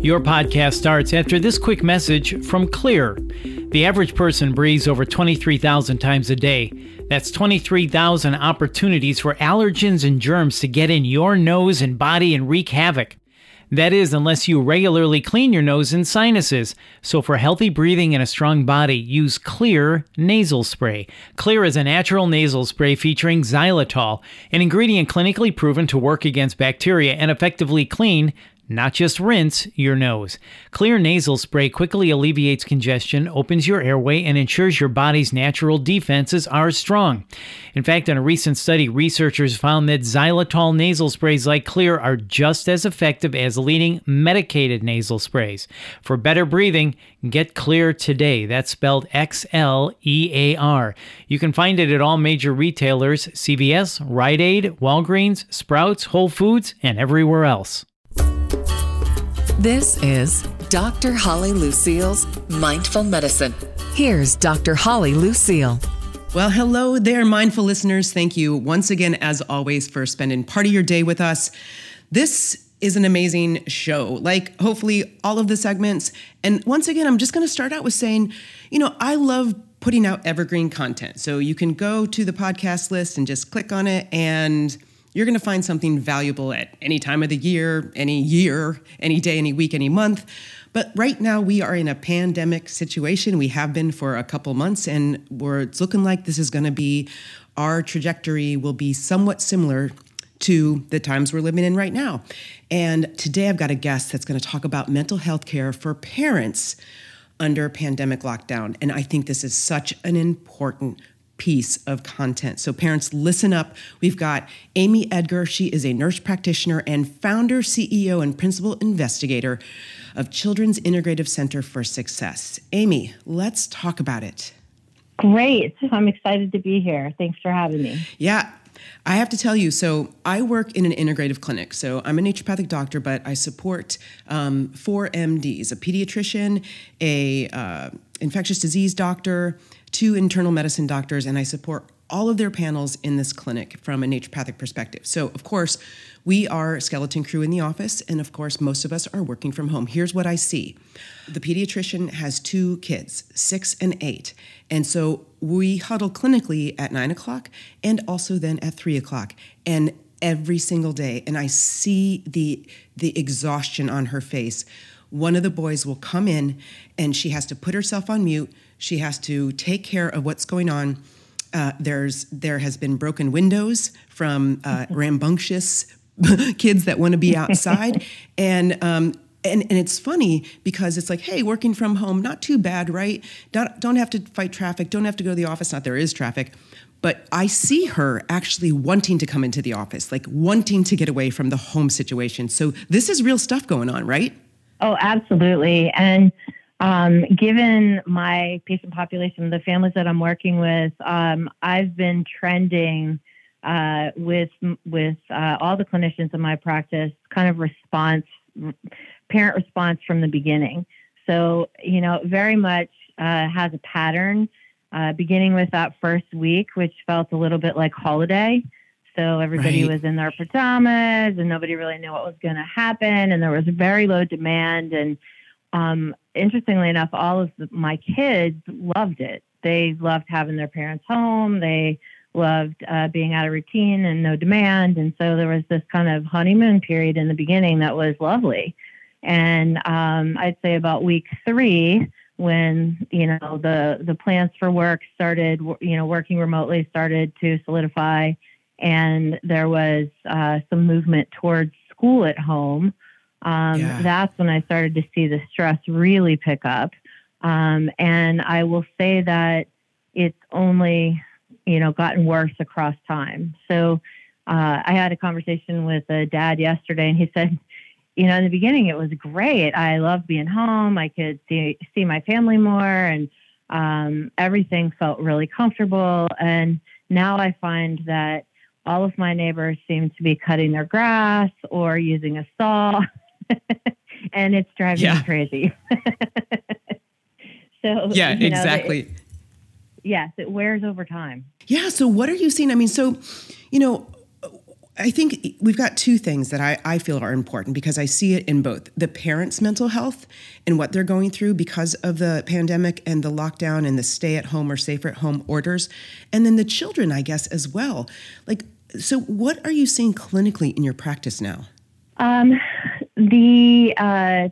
Your podcast starts after this quick message from Xlear. The average person breathes over 23,000 times a day. That's 23,000 opportunities for allergens and germs to get in your nose and body and wreak havoc. That is, unless you regularly clean your nose and sinuses. So, for healthy breathing and a strong body, use Xlear nasal spray. Xlear is a natural nasal spray featuring xylitol, an ingredient clinically proven to work against bacteria and effectively clean not just rinse your nose. Xlear nasal spray quickly alleviates congestion, opens your airway, and ensures your body's natural defenses are strong. In fact, in a recent study, researchers found that xylitol nasal sprays like Xlear are just as effective as leading medicated nasal sprays. For better breathing, get Xlear today. That's spelled X L E A R. You can find it at all major retailers CVS, Rite Aid, Walgreens, Sprouts, Whole Foods, and everywhere else. This is Dr. Holly Lucille's Mindful Medicine. Here's Dr. Holly Lucille. Well, hello there, mindful listeners. Thank you once again, as always, for spending part of your day with us. This is an amazing show, like hopefully all of the segments. And once again, I'm just going to start out with saying, you know, I love putting out evergreen content. So you can go to the podcast list and just click on it and you're going to find something valuable at any time of the year, any year, any day, any week, any month. But right now, we are in a pandemic situation. We have been for a couple months, and we're, it's looking like this is going to be our trajectory will be somewhat similar to the times we're living in right now. And today, I've got a guest that's going to talk about mental health care for parents under pandemic lockdown. And I think this is such an important piece of content. So, parents, listen up. We've got Amy Edgar. She is a nurse practitioner and founder, CEO, and principal investigator of Children's Integrative Center for Success. Amy, let's talk about it. Great. I'm excited to be here. Thanks for having me. Yeah. I have to tell you, so I work in an integrative clinic. So I'm a naturopathic doctor, but I support um, four MDs: a pediatrician, a uh, infectious disease doctor, two internal medicine doctors, and I support all of their panels in this clinic from a naturopathic perspective. So, of course, we are skeleton crew in the office, and of course, most of us are working from home. Here's what I see the pediatrician has two kids, six and eight. And so we huddle clinically at nine o'clock and also then at three o'clock. And every single day, and I see the the exhaustion on her face. One of the boys will come in and she has to put herself on mute she has to take care of what's going on. Uh, there's there has been broken windows from uh, rambunctious kids that want to be outside, and um, and and it's funny because it's like, hey, working from home, not too bad, right? Not, don't have to fight traffic, don't have to go to the office. Not there is traffic, but I see her actually wanting to come into the office, like wanting to get away from the home situation. So this is real stuff going on, right? Oh, absolutely, and um, given my patient population, the families that I'm working with, um, I've been trending uh, with with uh, all the clinicians in my practice, kind of response, parent response from the beginning. So you know, very much uh, has a pattern, uh, beginning with that first week, which felt a little bit like holiday. So everybody right. was in their pajamas, and nobody really knew what was going to happen, and there was very low demand and um, interestingly enough, all of the, my kids loved it. They loved having their parents home. They loved uh, being out of routine and no demand. And so there was this kind of honeymoon period in the beginning that was lovely. And um, I'd say about week three, when you know the the plans for work started, you know, working remotely started to solidify, and there was uh, some movement towards school at home um, yeah. that's when I started to see the stress really pick up. Um, and I will say that it's only, you know, gotten worse across time. So uh, I had a conversation with a dad yesterday, and he said, you know, in the beginning it was great. I loved being home. I could see see my family more, and um, everything felt really comfortable. And now I find that all of my neighbors seem to be cutting their grass or using a saw. and it's driving yeah. me crazy. so yeah, you know, exactly. It, yes, it wears over time. Yeah. So what are you seeing? I mean, so you know, I think we've got two things that I, I feel are important because I see it in both the parents' mental health and what they're going through because of the pandemic and the lockdown and the stay at home or safer at home orders. And then the children, I guess, as well. Like, so what are you seeing clinically in your practice now? Um, the, uh,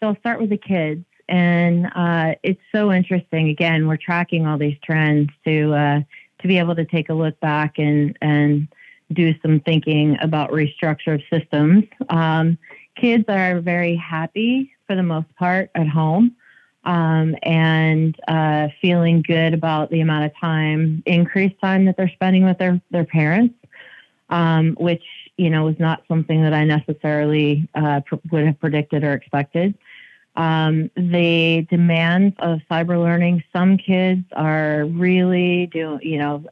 so I'll start with the kids. And uh, it's so interesting. Again, we're tracking all these trends to uh, to be able to take a look back and and do some thinking about restructure of systems. Um, kids are very happy for the most part at home um, and uh, feeling good about the amount of time, increased time that they're spending with their, their parents, um, which, you know, was not something that I necessarily uh, pr- would have predicted or expected. Um, the demands of cyber learning, some kids are really doing, you know,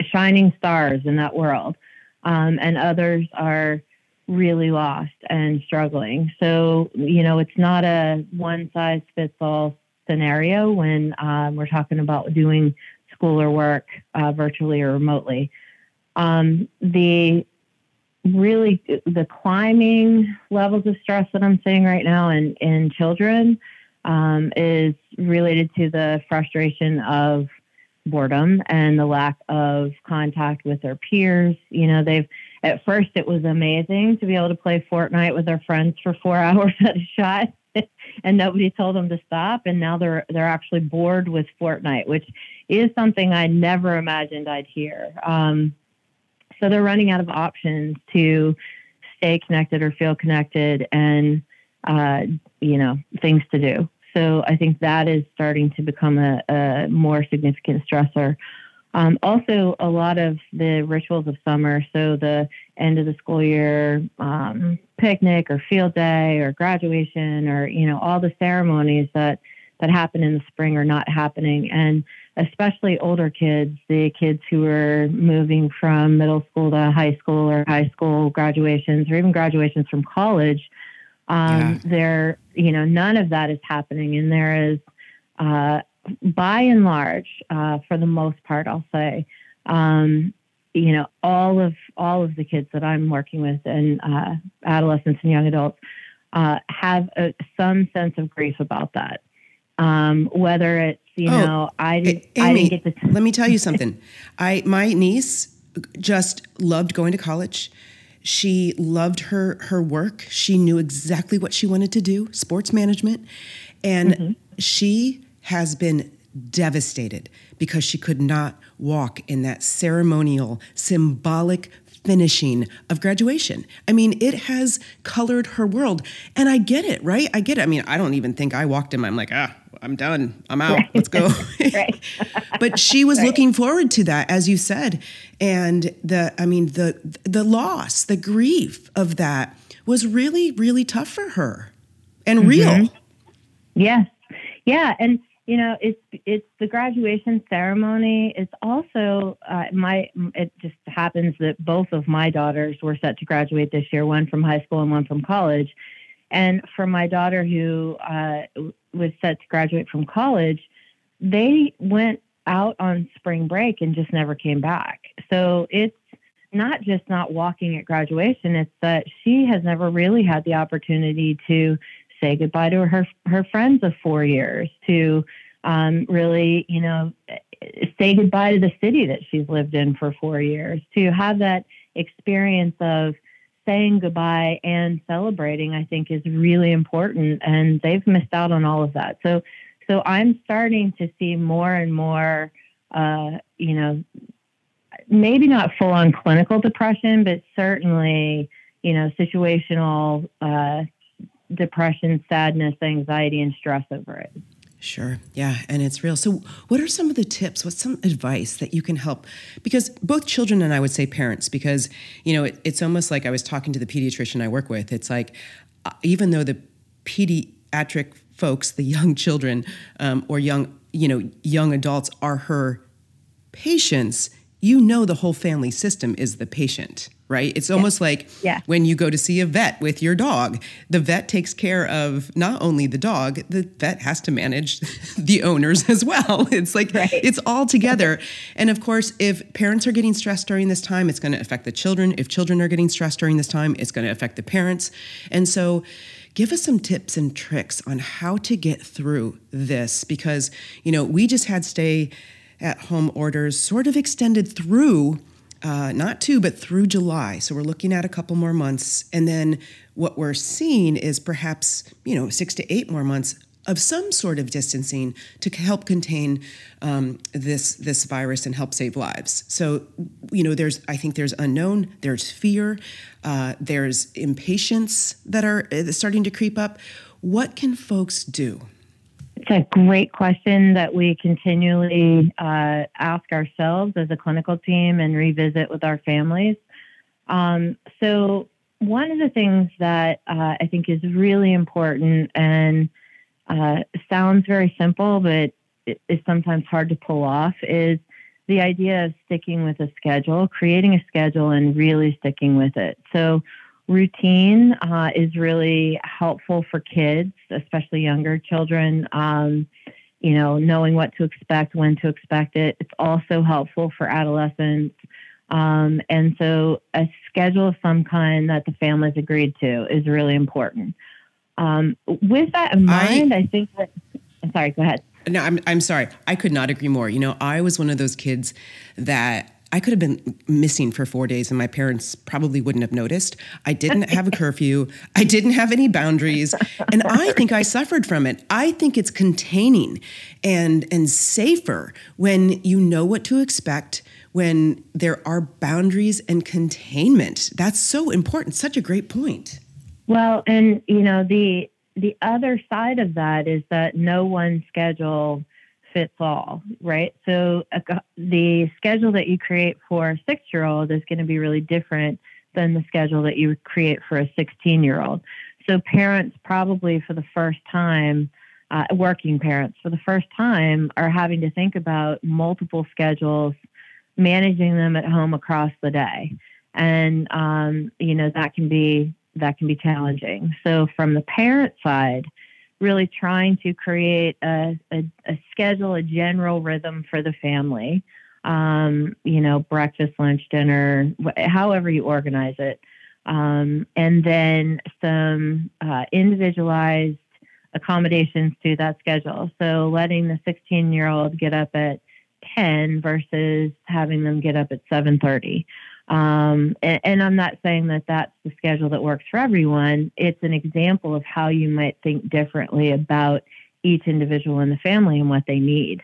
shining stars in that world um, and others are really lost and struggling. So, you know, it's not a one size fits all scenario when um, we're talking about doing school or work uh, virtually or remotely. Um, the really the climbing levels of stress that I'm seeing right now in, in children um, is related to the frustration of boredom and the lack of contact with their peers. You know, they've at first it was amazing to be able to play Fortnite with their friends for four hours at a shot. and nobody told them to stop and now they're they're actually bored with Fortnite, which is something I never imagined I'd hear. Um, so they're running out of options to stay connected or feel connected and uh, you know things to do so I think that is starting to become a, a more significant stressor. Um, also, a lot of the rituals of summer, so the end of the school year um, picnic or field day or graduation or you know all the ceremonies that that happen in the spring are not happening, and especially older kids, the kids who are moving from middle school to high school or high school graduations or even graduations from college um, yeah. There, you know, none of that is happening, and there is, uh, by and large, uh, for the most part, I'll say, um, you know, all of all of the kids that I'm working with and uh, adolescents and young adults uh, have a, some sense of grief about that. Um, whether it's you oh, know, I Amy, I didn't get to. let me tell you something. I my niece just loved going to college. She loved her her work. She knew exactly what she wanted to do, sports management, and mm-hmm. she has been devastated because she could not walk in that ceremonial, symbolic finishing of graduation. I mean, it has colored her world. And I get it, right? I get it. I mean, I don't even think I walked in, I'm like, ah, I'm done. I'm out. Right. Let's go. but she was right. looking forward to that, as you said. And the, I mean, the the loss, the grief of that was really, really tough for her and mm-hmm. real. Yes. Yeah. And you know, it's it's the graduation ceremony. It's also uh, my. It just happens that both of my daughters were set to graduate this year, one from high school and one from college. And for my daughter, who uh, was set to graduate from college, they went out on spring break and just never came back. So it's not just not walking at graduation, it's that she has never really had the opportunity to say goodbye to her her friends of four years, to um, really, you know, say goodbye to the city that she's lived in for four years, to have that experience of saying goodbye and celebrating, I think is really important. And they've missed out on all of that. So, so I'm starting to see more and more, uh, you know, maybe not full on clinical depression, but certainly, you know, situational uh, depression, sadness, anxiety, and stress over it. Sure. Yeah. And it's real. So, what are some of the tips? What's some advice that you can help? Because both children and I would say parents, because, you know, it, it's almost like I was talking to the pediatrician I work with. It's like, uh, even though the pediatric folks, the young children um, or young, you know, young adults are her patients, you know the whole family system is the patient, right? It's almost yeah. like yeah. when you go to see a vet with your dog. The vet takes care of not only the dog, the vet has to manage the owners as well. It's like right. it's all together. and of course, if parents are getting stressed during this time, it's going to affect the children. If children are getting stressed during this time, it's going to affect the parents. And so give us some tips and tricks on how to get through this because, you know, we just had stay at home orders sort of extended through uh, not two, but through July. So we're looking at a couple more months. And then what we're seeing is perhaps, you know, six to eight more months of some sort of distancing to help contain um, this this virus and help save lives. So, you know, there's I think there's unknown, there's fear, uh, there's impatience that are uh, starting to creep up. What can folks do? It's a great question that we continually uh, ask ourselves as a clinical team and revisit with our families. Um, so, one of the things that uh, I think is really important and uh, sounds very simple, but is sometimes hard to pull off is the idea of sticking with a schedule, creating a schedule, and really sticking with it. So, routine uh, is really helpful for kids, especially younger children. Um, you know, knowing what to expect, when to expect it. It's also helpful for adolescents. Um, and so, a schedule of some kind that the family's agreed to is really important. Um, with that in mind, I, I think that. I'm sorry. Go ahead. No, I'm I'm sorry. I could not agree more. You know, I was one of those kids that I could have been missing for four days and my parents probably wouldn't have noticed. I didn't have a curfew. I didn't have any boundaries. And I think I suffered from it. I think it's containing and, and safer when you know what to expect, when there are boundaries and containment. That's so important. Such a great point. Well, and you know, the the other side of that is that no one schedule fits all, right? So uh, the schedule that you create for a six year old is going to be really different than the schedule that you create for a 16 year old. So parents probably for the first time, uh, working parents for the first time, are having to think about multiple schedules, managing them at home across the day, and um, you know that can be that can be challenging. So from the parent side, really trying to create a, a, a schedule, a general rhythm for the family. Um, you know, breakfast, lunch, dinner, wh- however you organize it. Um, and then some uh, individualized accommodations to that schedule. So letting the 16 year old get up at 10 versus having them get up at 7:30. Um, and, and, I'm not saying that that's the schedule that works for everyone. It's an example of how you might think differently about each individual in the family and what they need.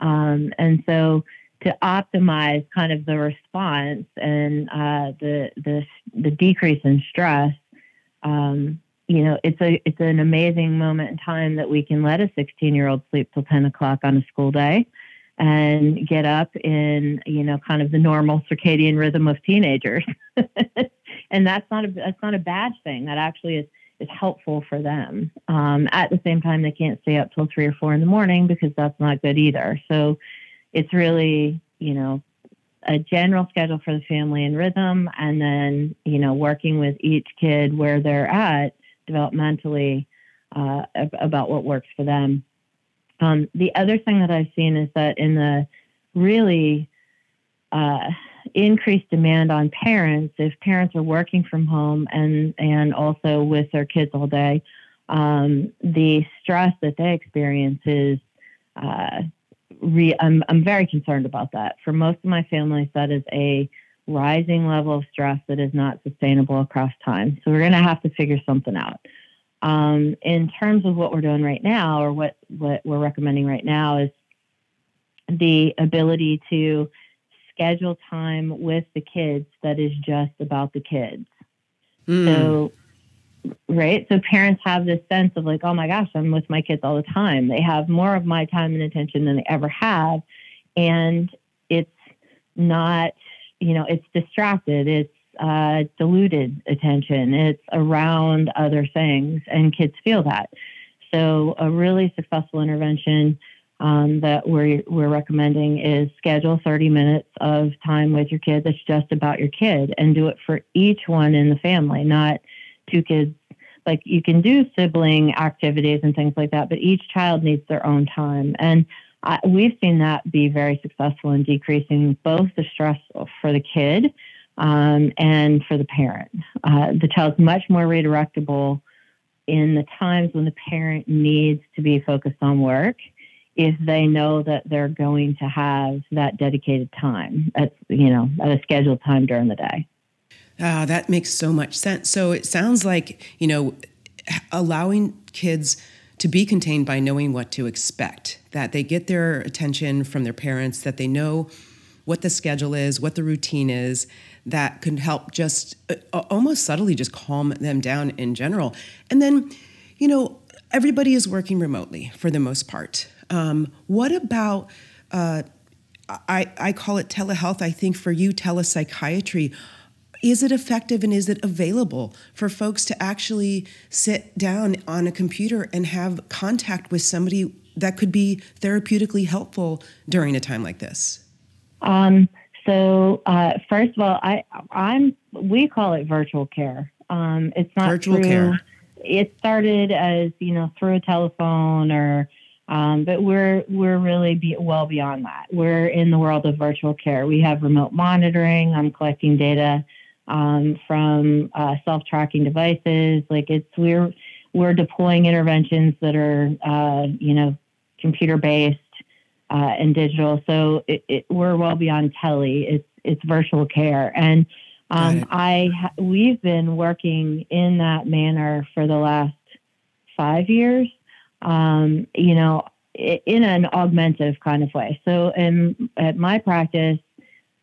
Um, and so to optimize kind of the response and uh, the, the, the decrease in stress, um, you know, it's a it's an amazing moment in time that we can let a 16 year old sleep till 10 o'clock on a school day and get up in you know kind of the normal circadian rhythm of teenagers. And that's not a that's not a bad thing. That actually is is helpful for them. Um, at the same time they can't stay up till three or four in the morning because that's not good either. So it's really you know a general schedule for the family and rhythm and then you know working with each kid where they're at developmentally uh, about what works for them um, the other thing that I've seen is that in the really uh, increased demand on parents, if parents are working from home and and also with their kids all day, um, the stress that they experience is. Uh, re- I'm I'm very concerned about that. For most of my families, that is a rising level of stress that is not sustainable across time. So we're going to have to figure something out. Um, in terms of what we're doing right now, or what, what we're recommending right now, is the ability to schedule time with the kids that is just about the kids. Mm. So, right? So parents have this sense of like, oh my gosh, I'm with my kids all the time. They have more of my time and attention than they ever have. And it's not, you know, it's distracted. It's uh, diluted attention. It's around other things, and kids feel that. So, a really successful intervention um, that we're, we're recommending is schedule 30 minutes of time with your kid that's just about your kid and do it for each one in the family, not two kids. Like you can do sibling activities and things like that, but each child needs their own time. And I, we've seen that be very successful in decreasing both the stress for the kid um, and for the parent. Uh, the child's much more redirectable in the times when the parent needs to be focused on work if they know that they're going to have that dedicated time at you know at a scheduled time during the day. Ah, that makes so much sense. So it sounds like you know allowing kids to be contained by knowing what to expect, that they get their attention from their parents, that they know what the schedule is, what the routine is, that can help just uh, almost subtly just calm them down in general. And then, you know, everybody is working remotely for the most part. Um, what about, uh, I, I call it telehealth, I think for you, telepsychiatry. Is it effective and is it available for folks to actually sit down on a computer and have contact with somebody that could be therapeutically helpful during a time like this? Um, so uh, first of all, I I'm we call it virtual care. Um, it's not virtual through, care. It started as you know through a telephone or um, but we're we're really be, well beyond that. We're in the world of virtual care. We have remote monitoring. I'm collecting data um, from uh, self-tracking devices. Like it's we're we're deploying interventions that are uh, you know computer based uh, and digital. So it, it, we're well beyond tele. It's it's virtual care, and um, I we've been working in that manner for the last five years. Um, you know, in an augmentative kind of way. So, in at my practice,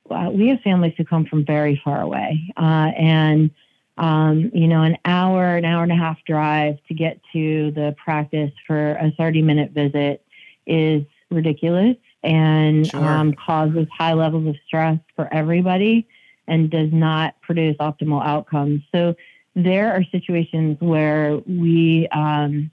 uh, we have families who come from very far away, uh, and um, you know, an hour, an hour and a half drive to get to the practice for a 30 minute visit is ridiculous and sure. um, causes high levels of stress for everybody and does not produce optimal outcomes. So there are situations where we um,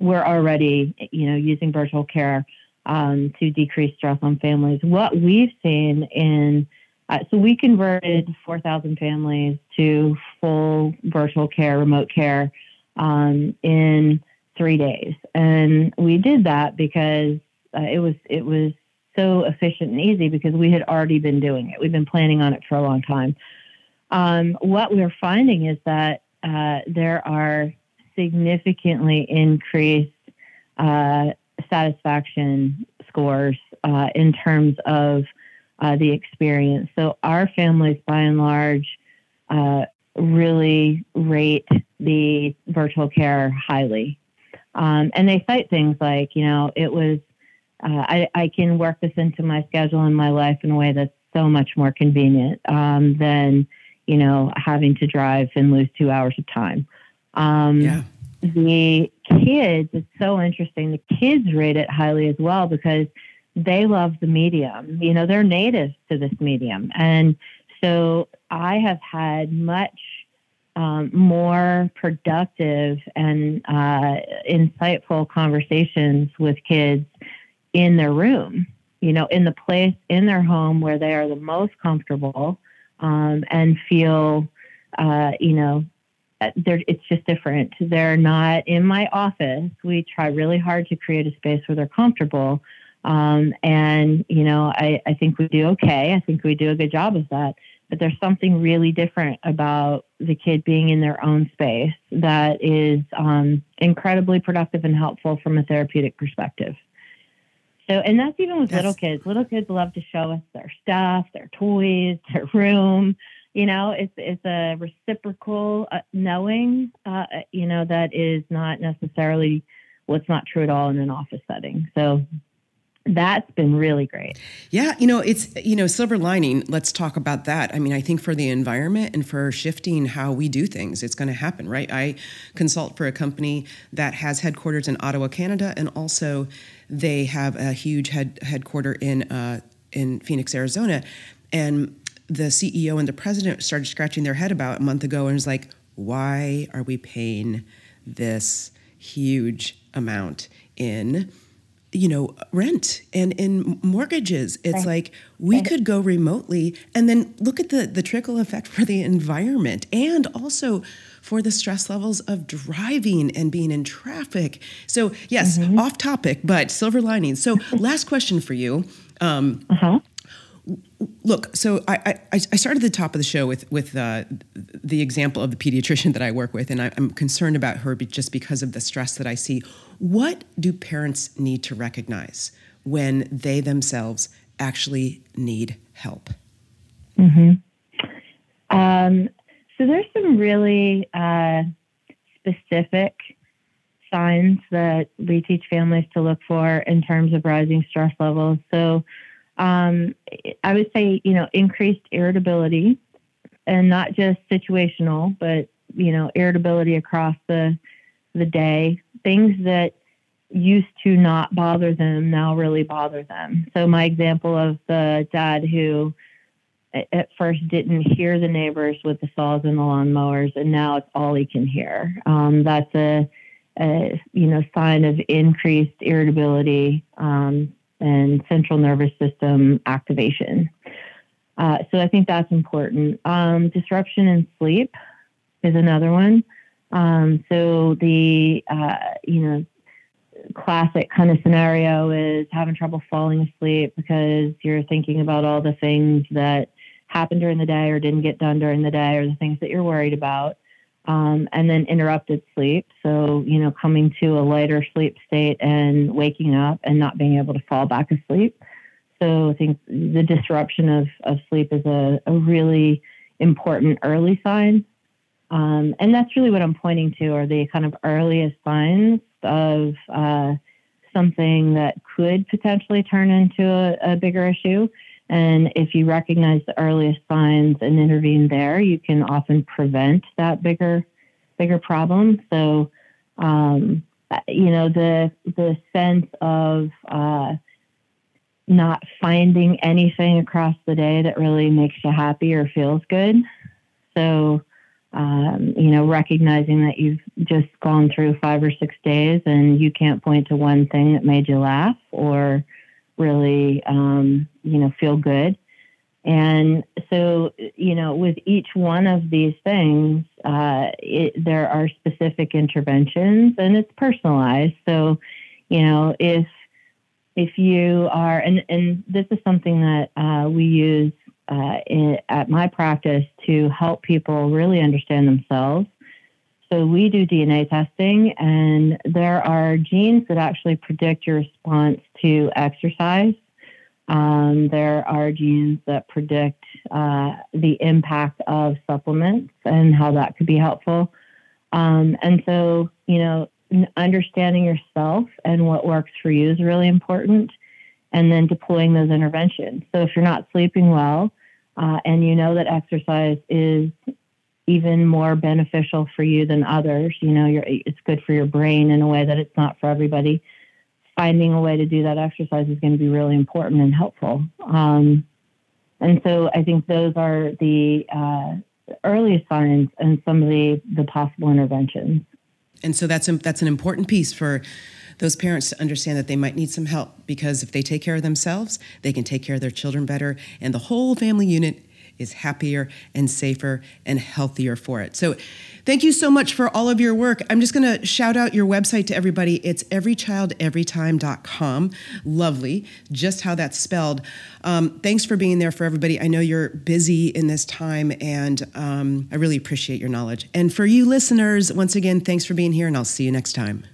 we're already, you know, using virtual care um, to decrease stress on families. What we've seen in uh, so we converted 4,000 families to full virtual care, remote care um, in three days, and we did that because uh, it was it was so efficient and easy because we had already been doing it. We've been planning on it for a long time. Um, what we're finding is that uh, there are significantly increased uh, satisfaction scores uh, in terms of uh, the experience. So our families, by and large, uh, really rate the virtual care highly. Um, and they cite things like, you know, it was uh, I, I, can work this into my schedule and my life in a way that's so much more convenient um, than you know having to drive and lose two hours of time. Um, yeah. The kids, it's so interesting. The kids rate it highly as well because they love the medium. You know, they're native to this medium, and so I have had much um, more productive and uh, insightful conversations with kids in their room, you know, in the place in their home where they are the most comfortable um, and feel, uh, you know, uh, it's just different. They're not in my office. We try really hard to create a space where they're comfortable. Um, and, you know, I, I think we do okay. I think we do a good job of that. But there's something really different about the kid being in their own space that is um, incredibly productive and helpful from a therapeutic perspective. So, and that's even with little kids. Little kids love to show us their stuff, their toys, their room. You know, it's it's a reciprocal uh, knowing. Uh, you know, that is not necessarily what's not true at all in an office setting. So, that's been really great. Yeah, you know, it's you know, silver lining, let's talk about that. I mean, I think for the environment and for shifting how we do things, it's going to happen, right? I consult for a company that has headquarters in Ottawa, Canada, and also they have a huge head headquarter in uh, in Phoenix, Arizona. And the CEO and the president started scratching their head about a month ago and was like, why are we paying this huge amount in you know rent and in mortgages it's right. like we right. could go remotely and then look at the the trickle effect for the environment and also for the stress levels of driving and being in traffic so yes mm-hmm. off topic but silver linings so last question for you um, uh-huh. Look, so I, I, I started the top of the show with with uh, the example of the pediatrician that I work with, and I, am concerned about her just because of the stress that I see. What do parents need to recognize when they themselves actually need help? Mm-hmm. Um, so there's some really uh, specific signs that we teach families to look for in terms of rising stress levels. So um, I would say, you know, increased irritability and not just situational, but, you know, irritability across the, the day, things that used to not bother them now really bother them. So my example of the dad who at first didn't hear the neighbors with the saws and the lawnmowers, and now it's all he can hear. Um, that's a, a, you know sign of increased irritability um, and central nervous system activation. Uh, so I think that's important. Um, disruption in sleep is another one. Um, so the uh, you know classic kind of scenario is having trouble falling asleep because you're thinking about all the things that happened during the day or didn't get done during the day or the things that you're worried about um, and then interrupted sleep. So, you know, coming to a lighter sleep state and waking up and not being able to fall back asleep. So, I think the disruption of, of sleep is a, a really important early sign. Um, and that's really what I'm pointing to are the kind of earliest signs of uh, something that could potentially turn into a, a bigger issue. And if you recognize the earliest signs and intervene there, you can often prevent that bigger, bigger problem. So, um, you know, the the sense of uh, not finding anything across the day that really makes you happy or feels good. So, um, you know, recognizing that you've just gone through five or six days and you can't point to one thing that made you laugh or really, um, you know, feel good. And so, you know, with each one of these things, uh, it, there are specific interventions and it's personalized. So, you know, if if you are, and, and this is something that uh, we use uh, in, at my practice to help people really understand themselves so we do DNA testing, and there are genes that actually predict your response to exercise. Um, there are genes that predict uh, the impact of supplements and how that could be helpful. Um, and so, you know, understanding yourself and what works for you is really important, and then deploying those interventions. So if you're not sleeping well, uh, and you know that exercise is even more beneficial for you than others. You know, it's good for your brain in a way that it's not for everybody. Finding a way to do that exercise is going to be really important and helpful. Um, and so I think those are the uh, earliest signs and some of the, the possible interventions. And so that's, that's an important piece for those parents to understand that they might need some help because if they take care of themselves, they can take care of their children better, and the whole family unit is happier and safer and healthier for it. So, thank you so much for all of your work. I'm just going to shout out your website to everybody. It's everychildeverytime.com. Lovely, just how that's spelled. Um, thanks for being there for everybody. I know you're busy in this time, and um, I really appreciate your knowledge. And for you listeners, once again, thanks for being here, and I'll see you next time.